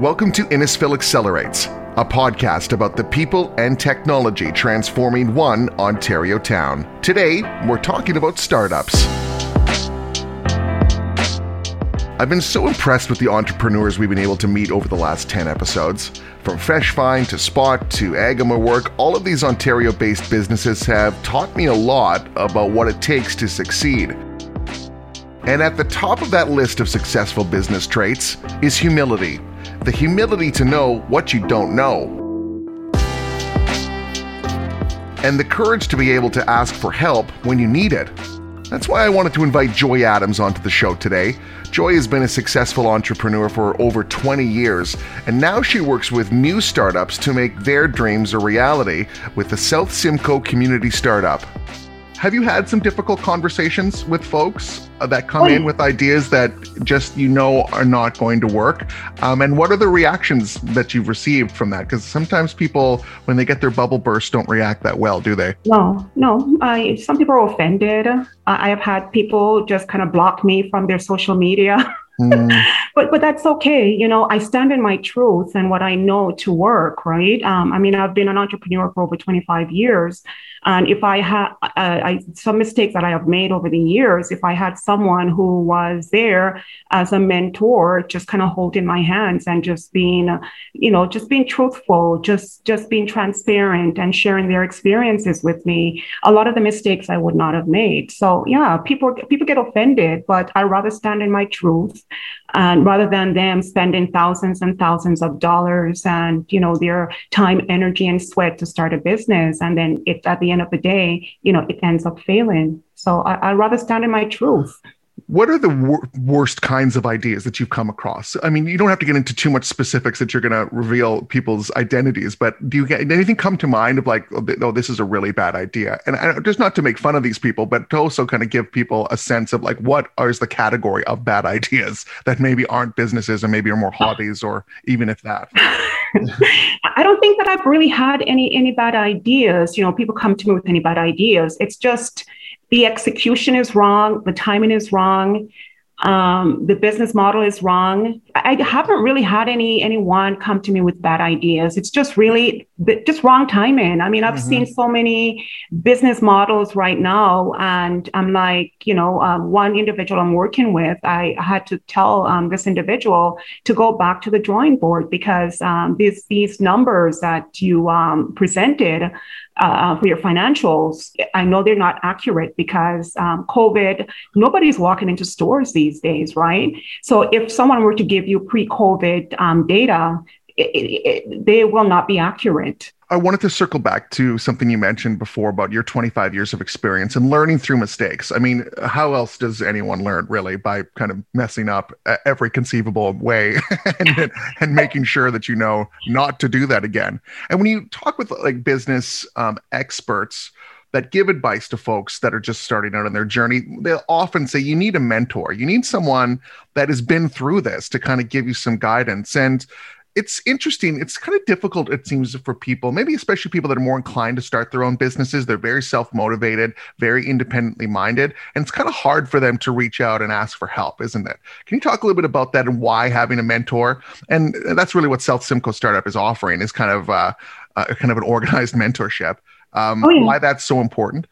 Welcome to Innisfil Accelerates, a podcast about the people and technology transforming one Ontario town. Today, we're talking about startups. I've been so impressed with the entrepreneurs we've been able to meet over the last 10 episodes. From Freshfind to Spot to Agama Work, all of these Ontario based businesses have taught me a lot about what it takes to succeed. And at the top of that list of successful business traits is humility the humility to know what you don't know, and the courage to be able to ask for help when you need it. That's why I wanted to invite Joy Adams onto the show today. Joy has been a successful entrepreneur for over 20 years, and now she works with new startups to make their dreams a reality with the South Simcoe Community Startup. Have you had some difficult conversations with folks uh, that come oh, in with ideas that just you know are not going to work? Um, and what are the reactions that you've received from that? Because sometimes people, when they get their bubble burst, don't react that well, do they? No, no. I, some people are offended. I have had people just kind of block me from their social media. Mm. but but that's okay. You know, I stand in my truth and what I know to work. Right. Um, I mean, I've been an entrepreneur for over 25 years, and if I had uh, some mistakes that I have made over the years, if I had someone who was there as a mentor, just kind of holding my hands and just being, you know, just being truthful, just just being transparent and sharing their experiences with me, a lot of the mistakes I would not have made. So yeah, people people get offended, but I rather stand in my truth and rather than them spending thousands and thousands of dollars and you know their time energy and sweat to start a business and then it, at the end of the day you know it ends up failing. So I, i'd rather stand in my truth what are the wor- worst kinds of ideas that you've come across? I mean, you don't have to get into too much specifics that you're going to reveal people's identities, but do you get anything come to mind of like, oh, oh, this is a really bad idea? And I, just not to make fun of these people, but to also kind of give people a sense of like, what is the category of bad ideas that maybe aren't businesses and maybe are more hobbies or even if that? I don't think that I've really had any any bad ideas. You know, people come to me with any bad ideas. It's just the execution is wrong, the timing is wrong, um, the business model is wrong. I haven't really had any anyone come to me with bad ideas. It's just really just wrong timing. I mean, I've mm-hmm. seen so many business models right now, and I'm like, you know, um, one individual I'm working with, I had to tell um, this individual to go back to the drawing board because um, these these numbers that you um, presented uh, for your financials, I know they're not accurate because um, COVID, nobody's walking into stores these days, right? So if someone were to give you pre COVID um, data, it, it, they will not be accurate. I wanted to circle back to something you mentioned before about your 25 years of experience and learning through mistakes. I mean, how else does anyone learn really by kind of messing up every conceivable way and, and making sure that you know not to do that again? And when you talk with like business um, experts, that give advice to folks that are just starting out on their journey, they'll often say you need a mentor. You need someone that has been through this to kind of give you some guidance. And it's interesting. It's kind of difficult, it seems, for people, maybe especially people that are more inclined to start their own businesses. They're very self motivated, very independently minded, and it's kind of hard for them to reach out and ask for help, isn't it? Can you talk a little bit about that and why having a mentor? And that's really what South Simcoe Startup is offering is kind of uh, uh, kind of an organized mentorship. Um, oh, yeah. Why that's so important?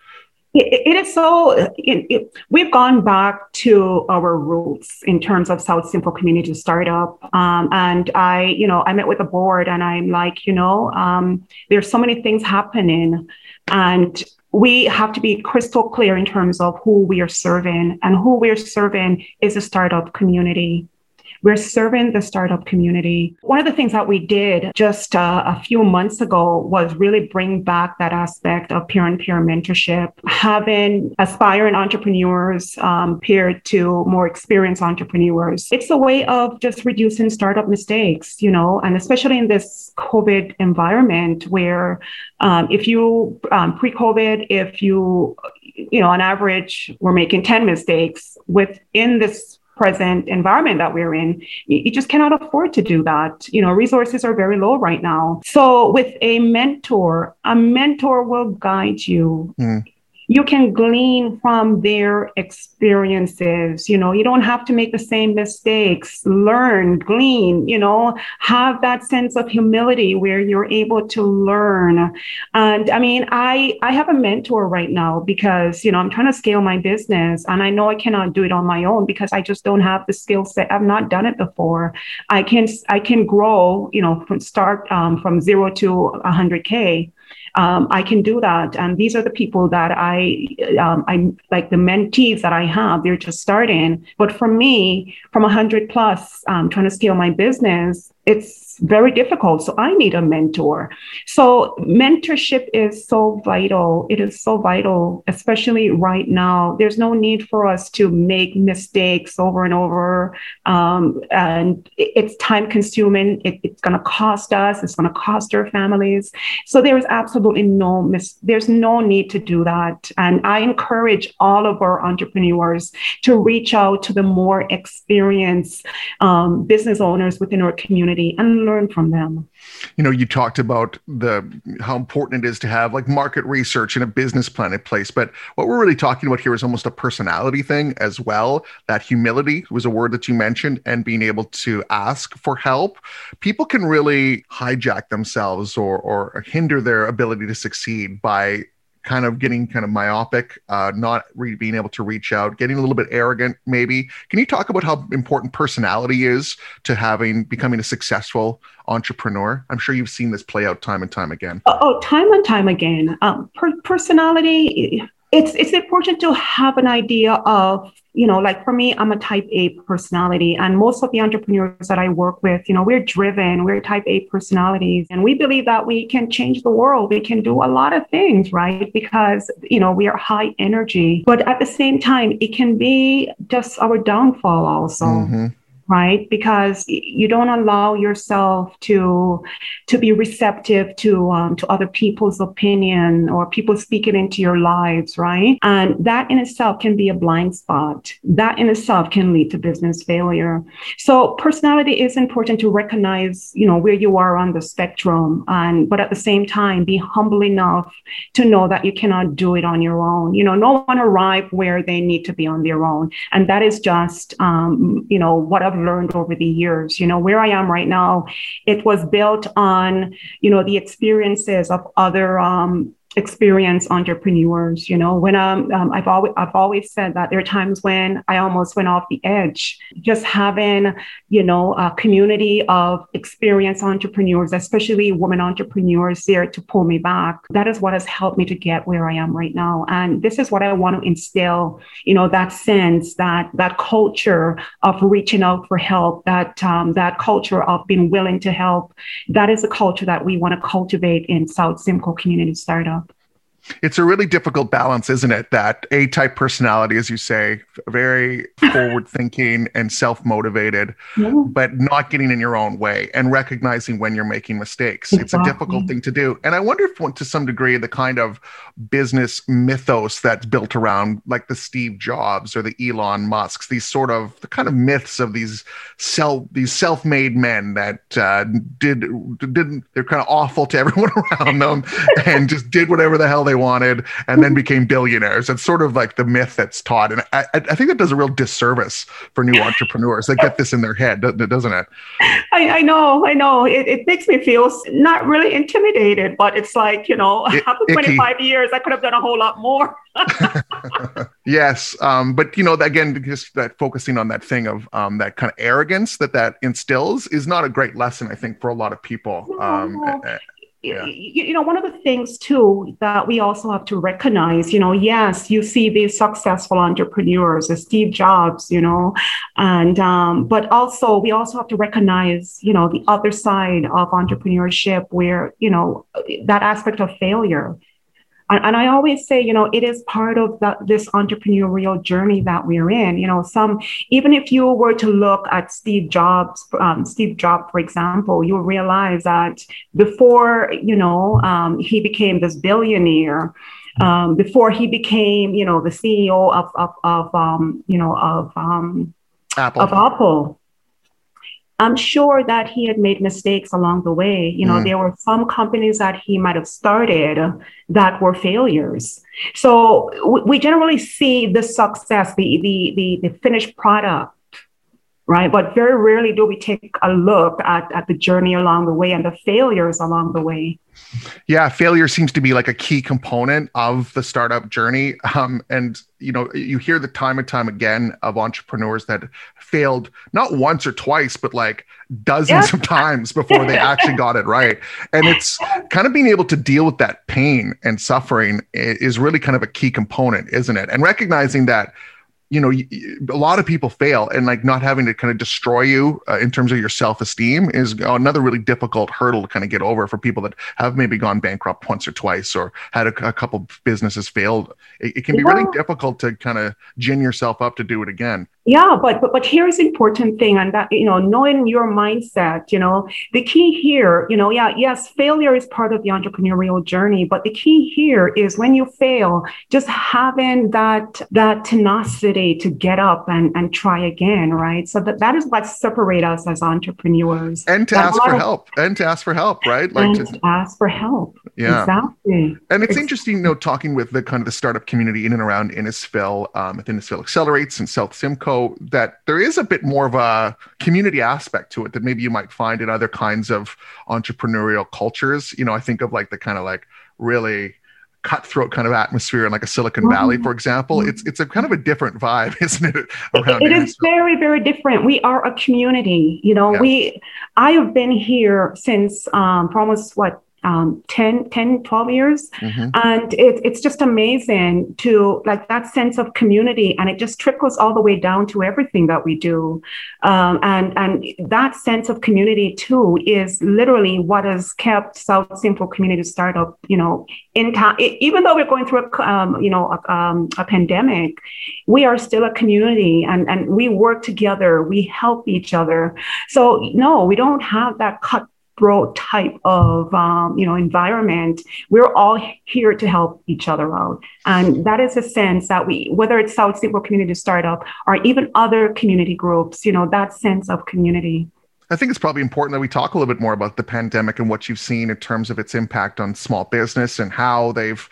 It is so it, it, we've gone back to our roots in terms of south simcoe community startup. Um, and i you know i met with the board and i'm like you know um, there's so many things happening. And we have to be crystal clear in terms of who we are serving. And who we're serving is a startup community we're serving the startup community. One of the things that we did just uh, a few months ago was really bring back that aspect of peer and peer mentorship, having aspiring entrepreneurs um, paired to more experienced entrepreneurs. It's a way of just reducing startup mistakes, you know, and especially in this COVID environment where um, if you um, pre COVID, if you you know, on average, we're making 10 mistakes within this present environment that we're in you, just cannot afford to do that you know resources are very low right now so with a mentor a mentor will guide you mm. You can glean from their experiences you know. You don't have to make the same mistakes. Learn glean you know. Have that sense of humility where you're able to learn. And i mean i i have a mentor right now because you know i'm trying to scale my business and i know i cannot do it on my own because i just don't have the skill set. I've not done it before. I can i can grow you know from start um, from zero to 100k um, I can do that. And these are the people that I, um, I like the mentees that I have. They're just starting. But for me, from 100 plus, um, trying to scale my business, it's very difficult. So I need a mentor. So mentorship is so vital. It is so vital, especially right now. There's no need for us to make mistakes over and over. Um, and it's time consuming. It, it's going to cost us. It's going to cost our families. So there is absolutely no mis- there's no need to do that. And I encourage all of our entrepreneurs to reach out to the more experienced um, business owners within our community and learn from them. You know you talked about the how important it is to have like market research and a business plan in place but what we're really talking about here is almost a personality thing as well. That humility was a word that you mentioned and being able to ask for help. People can really hijack themselves or or hinder their ability to succeed by kind of getting kind of myopic, uh, not re- being able to reach out, getting a little bit arrogant, maybe. Can you talk about how important personality is to having becoming a successful entrepreneur? I'm sure you've seen this play out time and time again. Oh, oh time and time again. Um, per- personality. It's it's important to have an idea of you know, like for me, I'm a type A personality, and most of the entrepreneurs that I work with, you know, we're driven, we're type A personalities, and we believe that we can change the world. We can do a lot of things, right? Because, you know, we are high energy, but at the same time, it can be just our downfall also. Mm-hmm right? Because you don't allow yourself to to be receptive to um, to other people's opinion or people speaking into your lives right? And that in itself can be a blind spot. That in itself can lead to business failure. So personality is important to recognize you know where you are on the spectrum and but at the same time be humble enough to know that you cannot do it on your own. You know no one arrive where they need to be on their own. And that is just um, you know what I've learned over the years. You know, where I am right now, it was built on, you know, the experiences of other um, experienced entrepreneurs. You know, when um, um, I've always I've always said that there are times when I almost went off the edge. Just having you know a community of experienced entrepreneurs, especially women entrepreneurs, there to pull me back. That is what has helped me to get where I am right now. And this is what I want to instill. You know, that sense that that culture of reaching out for help, that um, that culture of being willing to help. That is a culture that we want to cultivate in South Simcoe Community Startup. It's a really difficult balance, isn't it? That A type personality, as you say, very forward thinking and self motivated, yeah. but not getting in your own way and recognizing when you're making mistakes. Exactly. It's a difficult thing to do. And I wonder if, to some degree, the kind of business mythos that's built around like the Steve Jobs or the Elon Musks, these sort of the kind of myths of these self these self-made men that uh, did didn't they're kind of awful to everyone around them and just did whatever the hell they wanted and then became billionaires. It's sort of like the myth that's taught, and I, I think that does a real disservice for new entrepreneurs that get this in their head, doesn't it? I, I know, I know. It, it, makes me feel not really intimidated, but it's like you know, it, after 25 years years, I could have done a whole lot more. yes, um, but you know, again, just that focusing on that thing of um, that kind of arrogance that that instills is not a great lesson, I think, for a lot of people. Um, yeah. you know one of the things too that we also have to recognize you know yes you see these successful entrepreneurs steve jobs you know and um, but also we also have to recognize you know the other side of entrepreneurship where you know that aspect of failure and, and I always say, you know, it is part of the, this entrepreneurial journey that we're in. You know, some even if you were to look at Steve Jobs, um, Steve Jobs, for example, you'll realize that before you know um, he became this billionaire. Um, before he became, you know, the CEO of of, of um, you know of um, Apple. of Apple, I'm sure that he had made mistakes along the way. You know, mm. there were some companies that he might have started that were failures. So we generally see the success, the, the, the, the finished product right? But very rarely do we take a look at, at the journey along the way and the failures along the way. Yeah, failure seems to be like a key component of the startup journey. Um, and you know, you hear the time and time again of entrepreneurs that failed not once or twice, but like dozens yeah. of times before they actually got it right. And it's kind of being able to deal with that pain and suffering is really kind of a key component, isn't it? And recognizing that you know a lot of people fail and like not having to kind of destroy you uh, in terms of your self-esteem is another really difficult hurdle to kind of get over for people that have maybe gone bankrupt once or twice or had a, a couple businesses failed it, it can be yeah. really difficult to kind of gin yourself up to do it again yeah but, but but here's important thing and that you know knowing your mindset you know the key here you know yeah yes failure is part of the entrepreneurial journey but the key here is when you fail just having that that tenacity to get up and and try again right? So that that is what separates us as entrepreneurs. And to that ask for of, help and to ask for help right? Like to, to ask for help. Yeah. Exactly. And it's, it's interesting you know talking with the kind of the startup community in and around innisfil um, with innisfil accelerates and south simcoe that there is a bit more of a community aspect to it that maybe you might find in other kinds of entrepreneurial cultures. You know, I think of like the kind of like really cutthroat kind of atmosphere in like a Silicon Valley, for example. Mm-hmm. It's it's a kind of a different vibe, isn't it? Around it is very very different. We are a community. You know, yeah. we I have been here since um, for almost what um, 10, 10, 12 years. Mm-hmm. And it, it's just amazing to like that sense of community. And it just trickles all the way down to everything that we do. Um, and, and that sense of community too is literally what has kept South Simcoe Community Startup, you know, in time. Even though we're going through a, um, you know, a, um, a pandemic, we are still a community and, and we work together. We help each other. So no, we don't have that cut cutthroat type of um, you know environment we're all here to help each other out. And that is a sense that we whether it's south simcoe community startup or even other community groups you know that sense of community. I think it's probably important that we talk a little bit more about the pandemic and what you've seen in terms of its impact on small business and how they've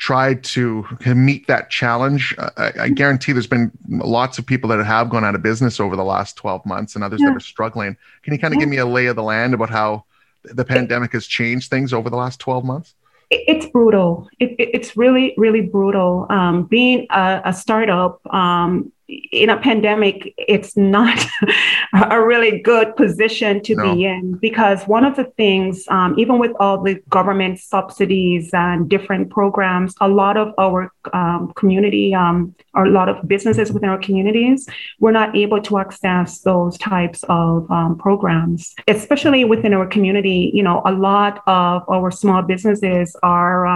tried to meet that challenge. I, I, guarantee there's been lots of people that have gone out of business over the last 12 months and others yeah. that are struggling. Can you kind of yeah. give me a lay of the land about how the pandemic has changed things over the last 12 months? It's brutal. It, it's really, really brutal. Um, being a, a startup, um, in a pandemic, it's not a really good position to no. be in because one of the things, um, even with all the government subsidies and different programs, a lot of our um, community um, or a lot of businesses within our communities were not able to access those types of um, programs, especially within our community. You know, a lot of our small businesses are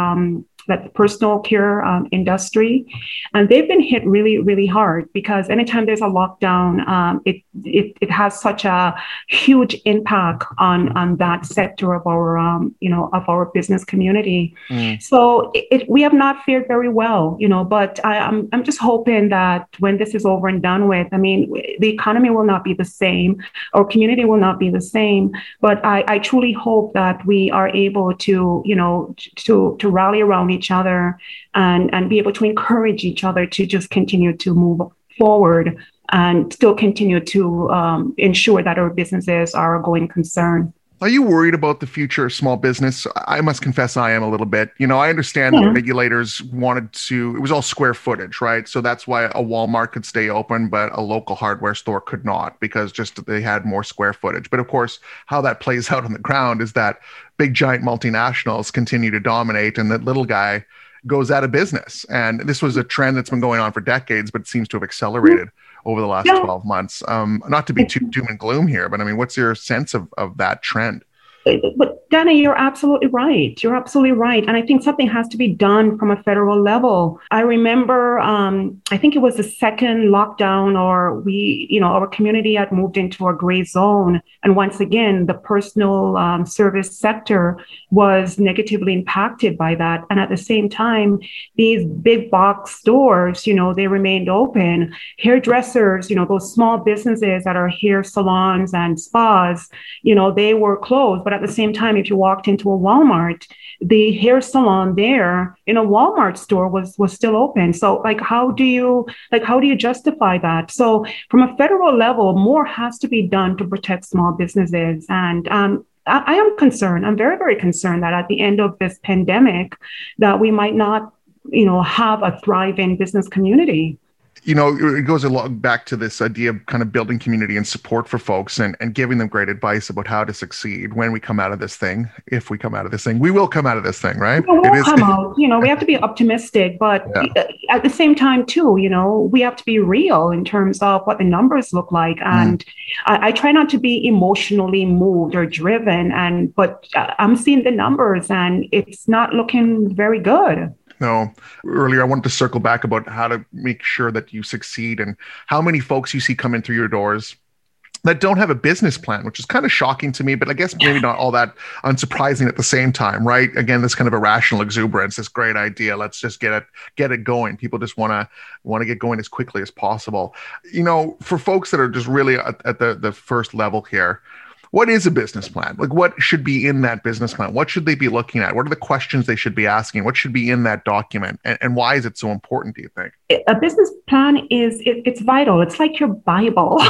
um, that personal care um, industry, and they've been hit really, really hard because anytime there's a lockdown, um, it, it it has such a huge impact on on that sector of our um, you know of our business community. Mm. So it, it, we have not fared very well, you know. But I, I'm I'm just hoping that when this is over and done with, I mean, the economy will not be the same, our community will not be the same. But I, I truly hope that we are able to you know to to rally around each other and, and be able to encourage each other to just continue to move forward and still continue to um, ensure that our businesses are a going concern. Are you worried about the future of small business? I must confess I am a little bit. You know, I understand yeah. regulators wanted to, it was all square footage, right? So that's why a Walmart could stay open, but a local hardware store could not because just they had more square footage. But of course, how that plays out on the ground is that big giant multinationals continue to dominate and that little guy goes out of business. And this was a trend that's been going on for decades, but it seems to have accelerated mm-hmm. Over the last yeah. 12 months. Um, not to be too doom and gloom here, but I mean, what's your sense of, of that trend? But Dana, you're absolutely right. You're absolutely right. And I think something has to be done from a federal level. I remember, um, I think it was the second lockdown, or we, you know, our community had moved into a gray zone. And once again, the personal um, service sector was negatively impacted by that. And at the same time, these big box stores, you know, they remained open. Hairdressers, you know, those small businesses that are hair salons and spas, you know, they were closed. But at the same time, if you walked into a Walmart, the hair salon there in a Walmart store was was still open. So like how do you like how do you justify that? So from a federal level, more has to be done to protect small businesses. And um, I, I am concerned. I'm very, very concerned that at the end of this pandemic, that we might not, you know, have a thriving business community you know, it goes a lot back to this idea of kind of building community and support for folks and, and giving them great advice about how to succeed when we come out of this thing. If we come out of this thing, we will come out of this thing, right? We'll come out. You know, we have to be optimistic, but yeah. at the same time, too, you know, we have to be real in terms of what the numbers look like. Mm. And mm. I, I, try not to be emotionally moved or driven, and but uh, I'm seeing the numbers, and it's not looking very good. No, earlier I wanted to circle back about how to make sure that you succeed and how many folks you see coming through your doors that don't have a business plan, which is kind of shocking to me, but I guess maybe not all that unsurprising at the same time, right? Again, this kind of irrational exuberance, this great idea. Let's just get it, get it going. People just want to want to get going as quickly as possible. You know, for folks that are just really at, at the the first level here, what is a business plan? Like, what should be in that business plan? What should they be looking at? What are the questions they should be asking? What should be in that document? And, and why is it so important, do you think? A business plan is it, it's vital. It's like your Bible.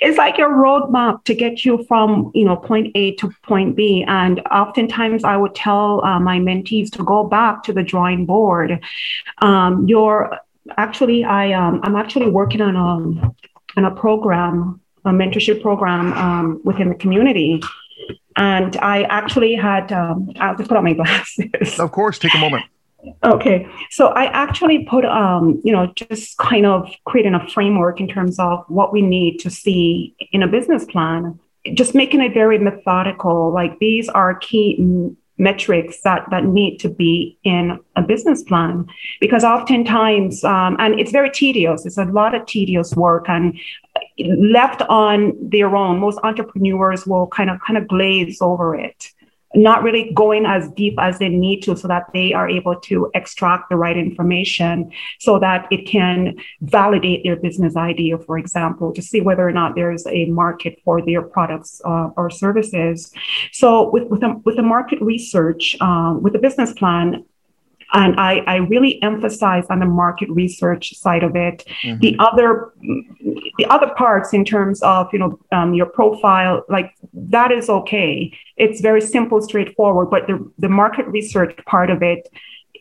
it's like your roadmap to get you from you know point A to point B. And oftentimes, I would tell uh, my mentees to go back to the drawing board. Um, your actually, I um, I'm actually working on a on a program a mentorship program um, within the community. And I actually had, um, I'll just put on my glasses. Of course, take a moment. Okay, so I actually put, um, you know, just kind of creating a framework in terms of what we need to see in a business plan. Just making it very methodical. Like these are key metrics that that need to be in a business plan because oftentimes um, and it's very tedious it's a lot of tedious work and left on their own most entrepreneurs will kind of kind of glaze over it not really going as deep as they need to so that they are able to extract the right information so that it can validate their business idea, for example, to see whether or not there's a market for their products uh, or services. So with, with, the, with the market research, um, with the business plan, and I, I really emphasize on the market research side of it. Mm-hmm. The other the other parts in terms of you know um, your profile, like that is okay. It's very simple, straightforward. But the, the market research part of it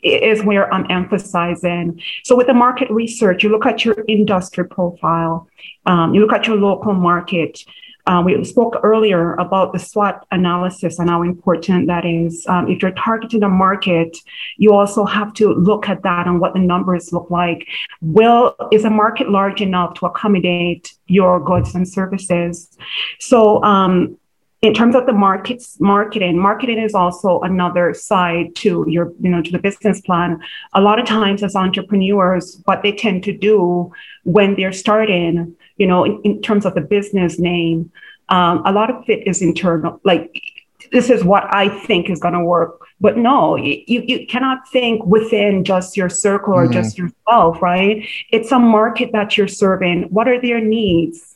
is where I'm emphasizing. So with the market research, you look at your industry profile, um, you look at your local market, uh, we spoke earlier about the SWOT analysis and how important that is. Um, if you're targeting a market, you also have to look at that and what the numbers look like. Will is a market large enough to accommodate your goods and services? So um, in terms of the markets marketing marketing is also another side to your you know to the business plan a lot of times as entrepreneurs what they tend to do when they're starting you know, in, in terms of the business name, um, a lot of it is internal. Like, this is what I think is going to work. But no, you, you cannot think within just your circle or mm-hmm. just yourself, right? It's a market that you're serving. What are their needs?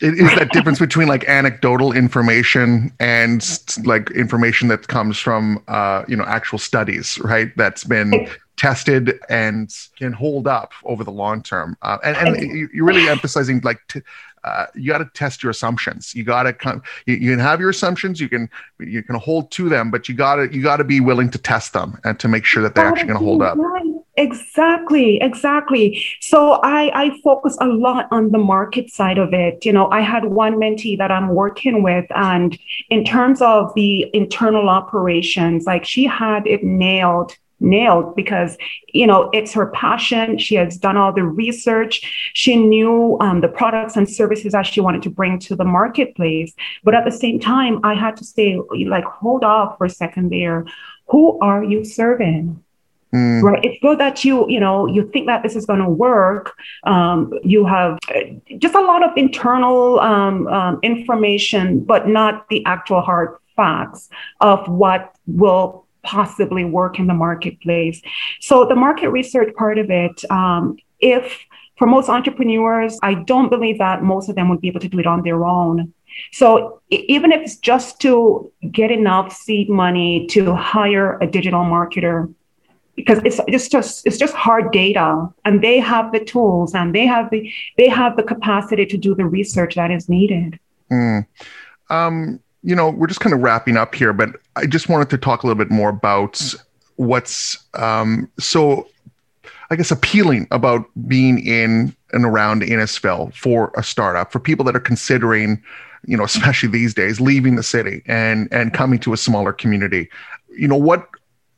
It is that difference between like anecdotal information and like information that comes from uh, you know actual studies, right? That's been tested and can hold up over the long term. Uh, and and you're really emphasizing like t- uh, you got to test your assumptions. You got to come. You, you, can have your assumptions. You can you can hold to them, but you got to you got to be willing to test them and to make sure that they're actually going to hold up. Exactly, exactly. So I I focus a lot on the market side of it. You know, I had one mentee that I'm working with, and in terms of the internal operations, like she had it nailed nailed because you know it's her passion she has done all the research she knew um, the products and services that she wanted to bring to the marketplace but at the same time i had to say like hold off for a second there who are you serving Mm. Right. It's good that you, you know, you think that this is going to work. Um, you have just a lot of internal um, um, information, but not the actual hard facts of what will possibly work in the marketplace. So the market research part of it, um, if for most entrepreneurs, I don't believe that most of them would be able to do it on their own. So even if it's just to get enough seed money to hire a digital marketer, because it's it's just it's just hard data, and they have the tools and they have the they have the capacity to do the research that is needed. Mm. Um, you know, we're just kind of wrapping up here, but I just wanted to talk a little bit more about what's um, so, I guess, appealing about being in and around Innisfil for a startup for people that are considering, you know, especially these days, leaving the city and and coming to a smaller community. You know, what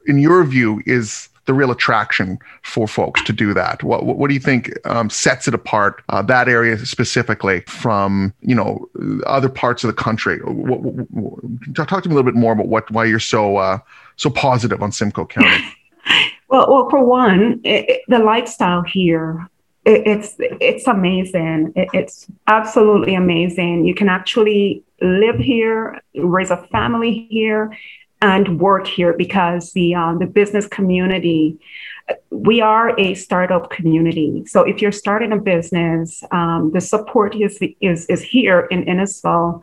in your view is the real attraction for folks to do that? What what, what do you think um, sets it apart uh, that area specifically from you know other parts of the country? What, what, talk to me a little bit more about what why you're so uh, so positive on Simcoe County. well, well, for one, it, it, the lifestyle here it's it's amazing. it's absolutely amazing. You can actually live here, raise a family here, and work here because the um, the business community we are a startup community. So if you're starting a business um, the support is, is is here in innisfil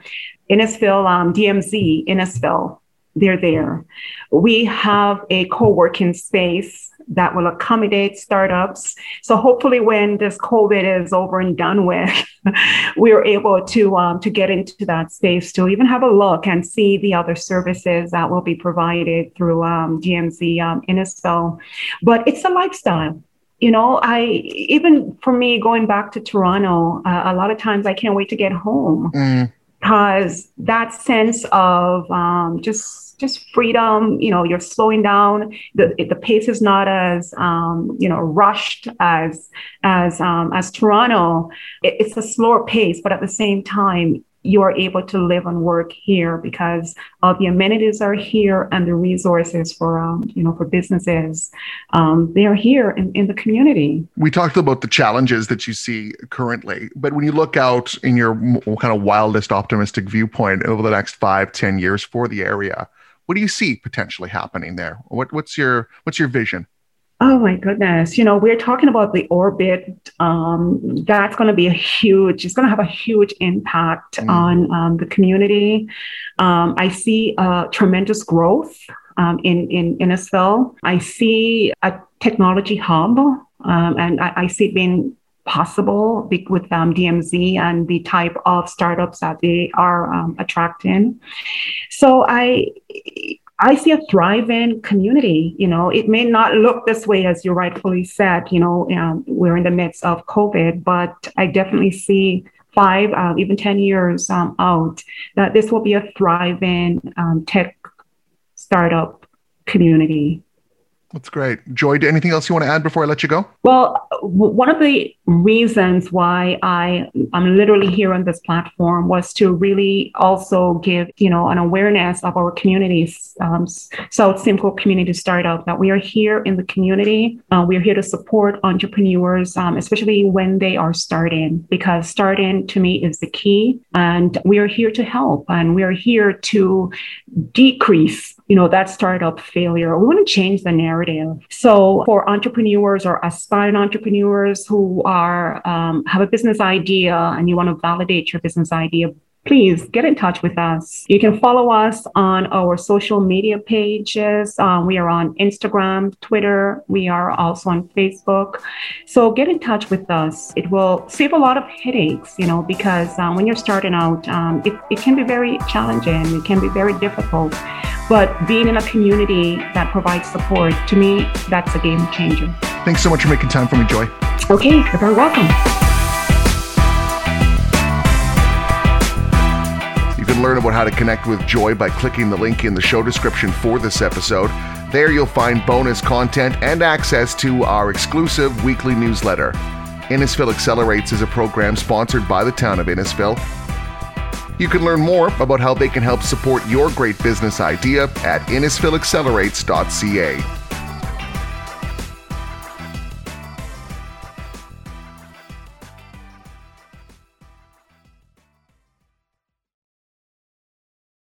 innisfil um, dmz innisfil. They're there. We have a co-working space that will accommodate startups. So hopefully, when this COVID is over and done with, we are able to um, to get into that space to even have a look and see the other services that will be provided through um, DMZ um, Innisfil. But it's a lifestyle you know, I even for me going back to Toronto, uh, a lot of times I can't wait to get home mm. Because that sense of um, just just freedom. You know, you're slowing down. The the pace is not as um, you know rushed as as um, as Toronto. It, it's a slower pace, but at the same time, you are able to live and work here because of the amenities are here and the resources for um, you know for businesses um, they are here in, in the community we talked about the challenges that you see currently but when you look out in your kind of wildest optimistic viewpoint over the next five ten years for the area what do you see potentially happening there? What, what's your what's your vision? Oh my goodness. You know, we're talking about the orbit. Um, that's going to be a huge, it's going to have a huge impact mm. on um, the community. Um, I see a tremendous growth um, in, in Innisfil. I see a technology hub, um, and I, I, see it being possible with um, DMZ and the type of startups that they are um, attracting. So I I see a thriving community. You know, it may not look this way as you rightfully said. You know, um, we're in the midst of COVID, but I definitely see five, uh, even ten years um, out that this will be a thriving um, tech startup community. That's great. Joy, do anything else you want to add before I let you go? Well, one of the reasons why I I'm literally here on this platform was to really also give you know an awareness of our communities, um, South Simcoe Community Startup, that we are here in the community. Uh, we are here to support entrepreneurs, um, especially when they are starting, because starting to me is the key, and we are here to help, and we are here to decrease you know that startup failure. We want to change the narrative. So for entrepreneurs or aspiring entrepreneurs who are are um, have a business idea and you want to validate your business idea please get in touch with us. You can follow us on our social media pages. Um, we are on Instagram, Twitter. We are also on Facebook. So get in touch with us. It will save a lot of headaches, you know, because um, when you're starting out, um, it, it can be very challenging. It can be very difficult. But being in a community that provides support, to me, that's a game changer. Thanks so much for making time for me, Joy. Okay, you're very welcome. You can learn about how to connect with Joy by clicking the link in the show description for this episode. There you'll find bonus content and access to our exclusive weekly newsletter. Innisfil Accelerates is a program sponsored by the town of Innisfil. You can learn more about how they can help support your great business idea at innisfilaccelerates.ca.